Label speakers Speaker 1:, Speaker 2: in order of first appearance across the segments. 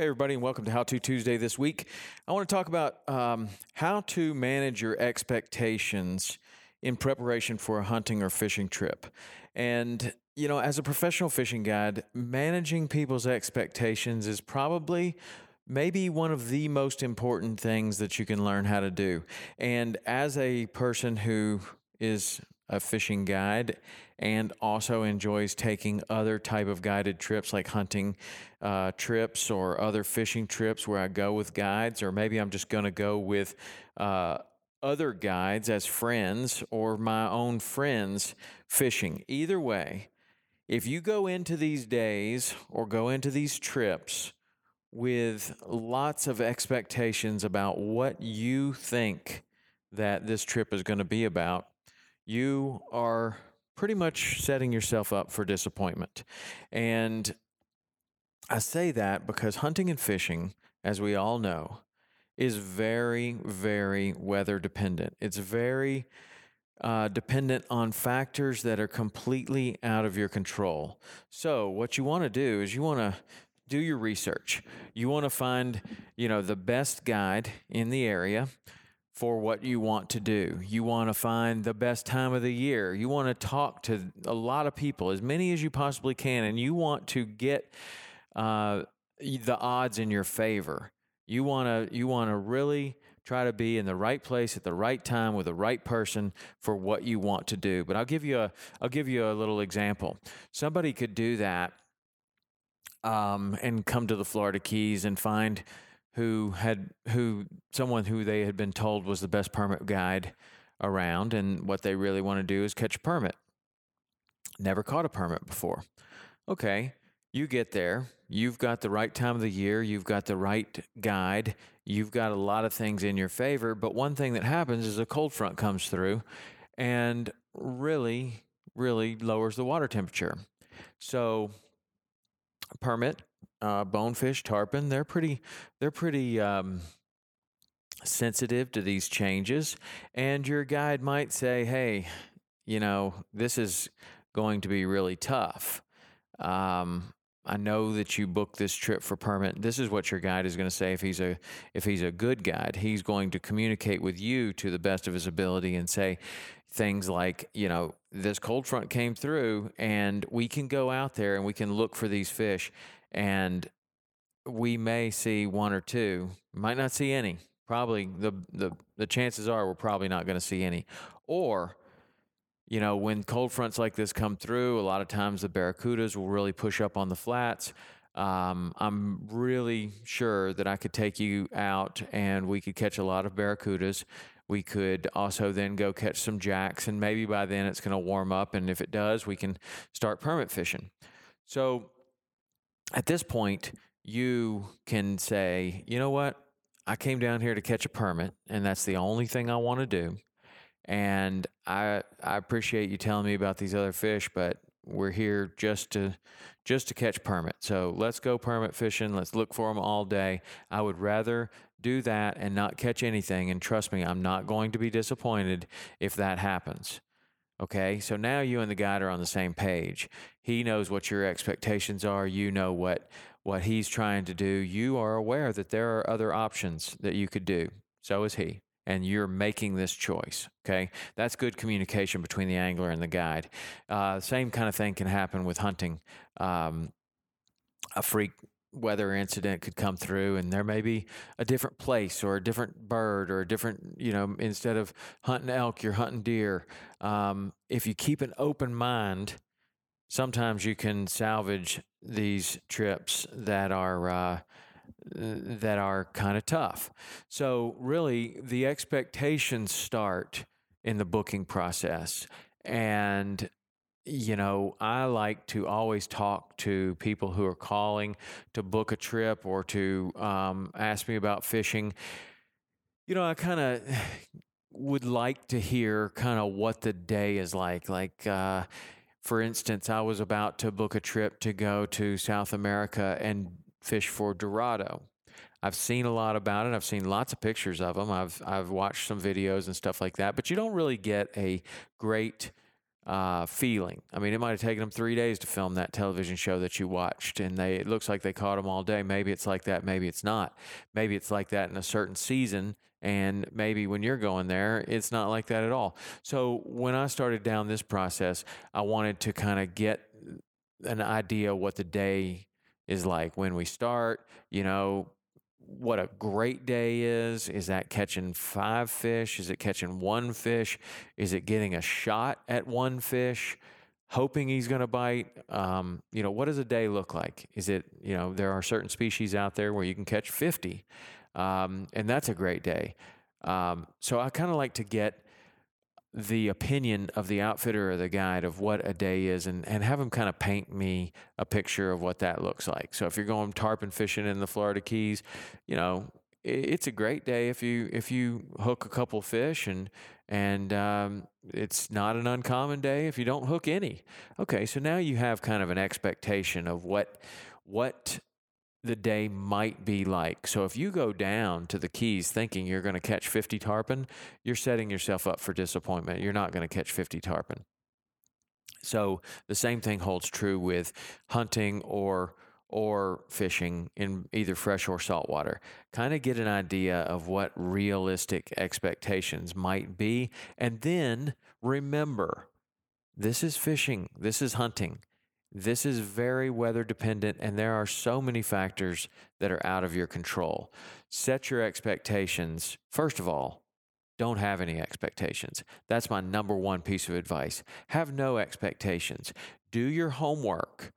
Speaker 1: Hey, everybody, and welcome to How To Tuesday this week. I want to talk about um, how to manage your expectations in preparation for a hunting or fishing trip. And, you know, as a professional fishing guide, managing people's expectations is probably maybe one of the most important things that you can learn how to do. And as a person who is a fishing guide and also enjoys taking other type of guided trips like hunting uh, trips or other fishing trips where I go with guides, or maybe I'm just going to go with uh, other guides as friends or my own friends fishing. Either way, if you go into these days or go into these trips with lots of expectations about what you think that this trip is going to be about, you are pretty much setting yourself up for disappointment. And I say that because hunting and fishing, as we all know, is very, very weather dependent. It's very uh, dependent on factors that are completely out of your control. So, what you want to do is you want to do your research. You want to find, you know, the best guide in the area for what you want to do. You want to find the best time of the year. You want to talk to a lot of people, as many as you possibly can, and you want to get uh, the odds in your favor. You want to you want to really try to be in the right place at the right time with the right person for what you want to do. But I'll give you a I'll give you a little example. Somebody could do that um, and come to the Florida Keys and find who had who someone who they had been told was the best permit guide around and what they really want to do is catch a permit. Never caught a permit before. Okay, you get there, you've got the right time of the year, you've got the right guide, you've got a lot of things in your favor, but one thing that happens is a cold front comes through and really really lowers the water temperature. So permit uh, bonefish, tarpon, they're pretty, they're pretty um, sensitive to these changes. And your guide might say, "Hey, you know, this is going to be really tough. Um, I know that you booked this trip for permit. This is what your guide is going to say if he's a if he's a good guide. He's going to communicate with you to the best of his ability and say things like, you know, this cold front came through and we can go out there and we can look for these fish and we may see one or two, might not see any. Probably the the the chances are we're probably not going to see any. Or, you know, when cold fronts like this come through, a lot of times the barracudas will really push up on the flats. Um, I'm really sure that I could take you out and we could catch a lot of barracudas. We could also then go catch some jacks, and maybe by then it's going to warm up. And if it does, we can start permit fishing. So at this point, you can say, you know what? I came down here to catch a permit, and that's the only thing I want to do. And I I appreciate you telling me about these other fish, but we're here just to just to catch permit. So let's go permit fishing. Let's look for them all day. I would rather do that and not catch anything. And trust me, I'm not going to be disappointed if that happens. Okay, so now you and the guide are on the same page. He knows what your expectations are. You know what what he's trying to do. You are aware that there are other options that you could do. So is he. And you're making this choice. Okay, that's good communication between the angler and the guide. Uh, same kind of thing can happen with hunting. Um, a freak weather incident could come through and there may be a different place or a different bird or a different you know instead of hunting elk you're hunting deer. Um, if you keep an open mind sometimes you can salvage these trips that are uh, that are kind of tough. So really the expectations start in the booking process and you know, I like to always talk to people who are calling to book a trip or to um, ask me about fishing. You know, I kind of would like to hear kind of what the day is like. Like, uh, for instance, I was about to book a trip to go to South America and fish for Dorado. I've seen a lot about it. I've seen lots of pictures of them. I've I've watched some videos and stuff like that, but you don't really get a great uh, feeling. I mean, it might have taken them three days to film that television show that you watched, and they it looks like they caught them all day. Maybe it's like that. Maybe it's not. Maybe it's like that in a certain season, and maybe when you're going there, it's not like that at all. So when I started down this process, I wanted to kind of get an idea what the day is like when we start. You know, what a great day is. Is that catching five fish? Is it catching one fish? Is it getting a shot at one fish? Hoping he's going to bite. Um, you know, what does a day look like? Is it, you know, there are certain species out there where you can catch 50, um, and that's a great day. Um, so I kind of like to get the opinion of the outfitter or the guide of what a day is and, and have them kind of paint me a picture of what that looks like. So if you're going tarpon fishing in the Florida Keys, you know, it's a great day if you if you hook a couple fish and and um, it's not an uncommon day if you don't hook any. Okay, so now you have kind of an expectation of what what the day might be like. So if you go down to the Keys thinking you're going to catch 50 tarpon, you're setting yourself up for disappointment. You're not going to catch 50 tarpon. So the same thing holds true with hunting or or fishing in either fresh or saltwater. Kind of get an idea of what realistic expectations might be and then remember this is fishing, this is hunting. This is very weather dependent, and there are so many factors that are out of your control. Set your expectations. First of all, don't have any expectations. That's my number one piece of advice. Have no expectations. Do your homework.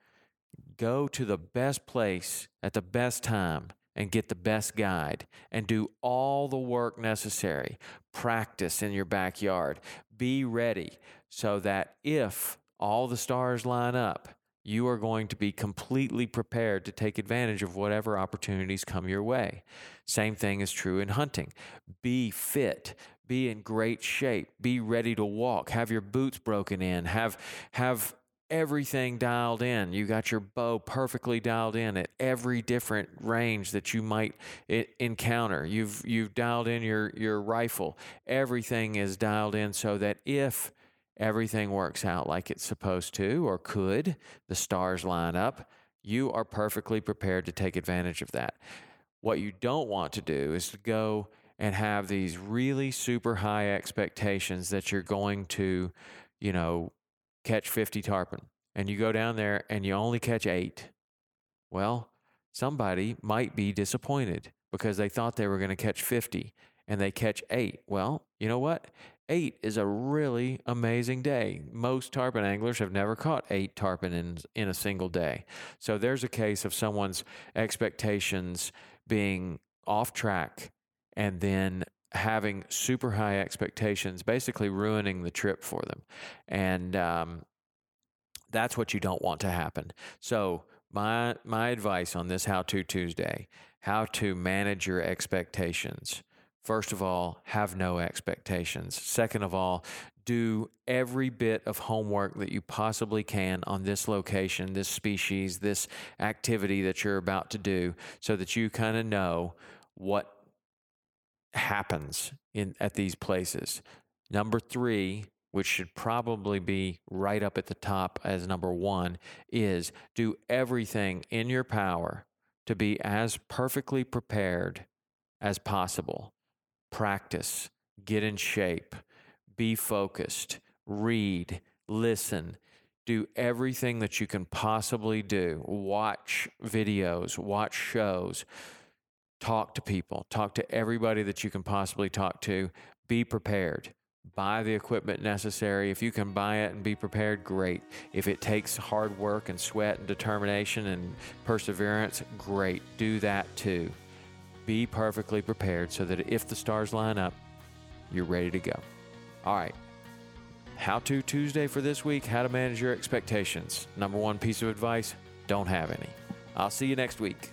Speaker 1: Go to the best place at the best time and get the best guide and do all the work necessary. Practice in your backyard. Be ready so that if all the stars line up, you are going to be completely prepared to take advantage of whatever opportunities come your way. Same thing is true in hunting. Be fit, be in great shape, be ready to walk, have your boots broken in, have have everything dialed in. You got your bow perfectly dialed in at every different range that you might encounter. You've you've dialed in your your rifle. Everything is dialed in so that if everything works out like it's supposed to or could, the stars line up, you are perfectly prepared to take advantage of that. What you don't want to do is to go and have these really super high expectations that you're going to, you know, catch 50 tarpon and you go down there and you only catch eight. Well, somebody might be disappointed because they thought they were going to catch 50 and they catch eight. Well, you know what? Eight is a really amazing day. Most tarpon anglers have never caught eight tarpon in, in a single day. So there's a case of someone's expectations being off track and then having super high expectations, basically ruining the trip for them. And um, That's what you don't want to happen. So, my my advice on this how to Tuesday, how to manage your expectations. First of all, have no expectations. Second of all, do every bit of homework that you possibly can on this location, this species, this activity that you're about to do so that you kind of know what happens in at these places. Number 3, which should probably be right up at the top as number 1, is do everything in your power to be as perfectly prepared as possible. Practice, get in shape, be focused, read, listen, do everything that you can possibly do. Watch videos, watch shows, talk to people, talk to everybody that you can possibly talk to. Be prepared. Buy the equipment necessary. If you can buy it and be prepared, great. If it takes hard work and sweat and determination and perseverance, great. Do that too. Be perfectly prepared so that if the stars line up, you're ready to go. All right. How to Tuesday for this week how to manage your expectations. Number one piece of advice don't have any. I'll see you next week.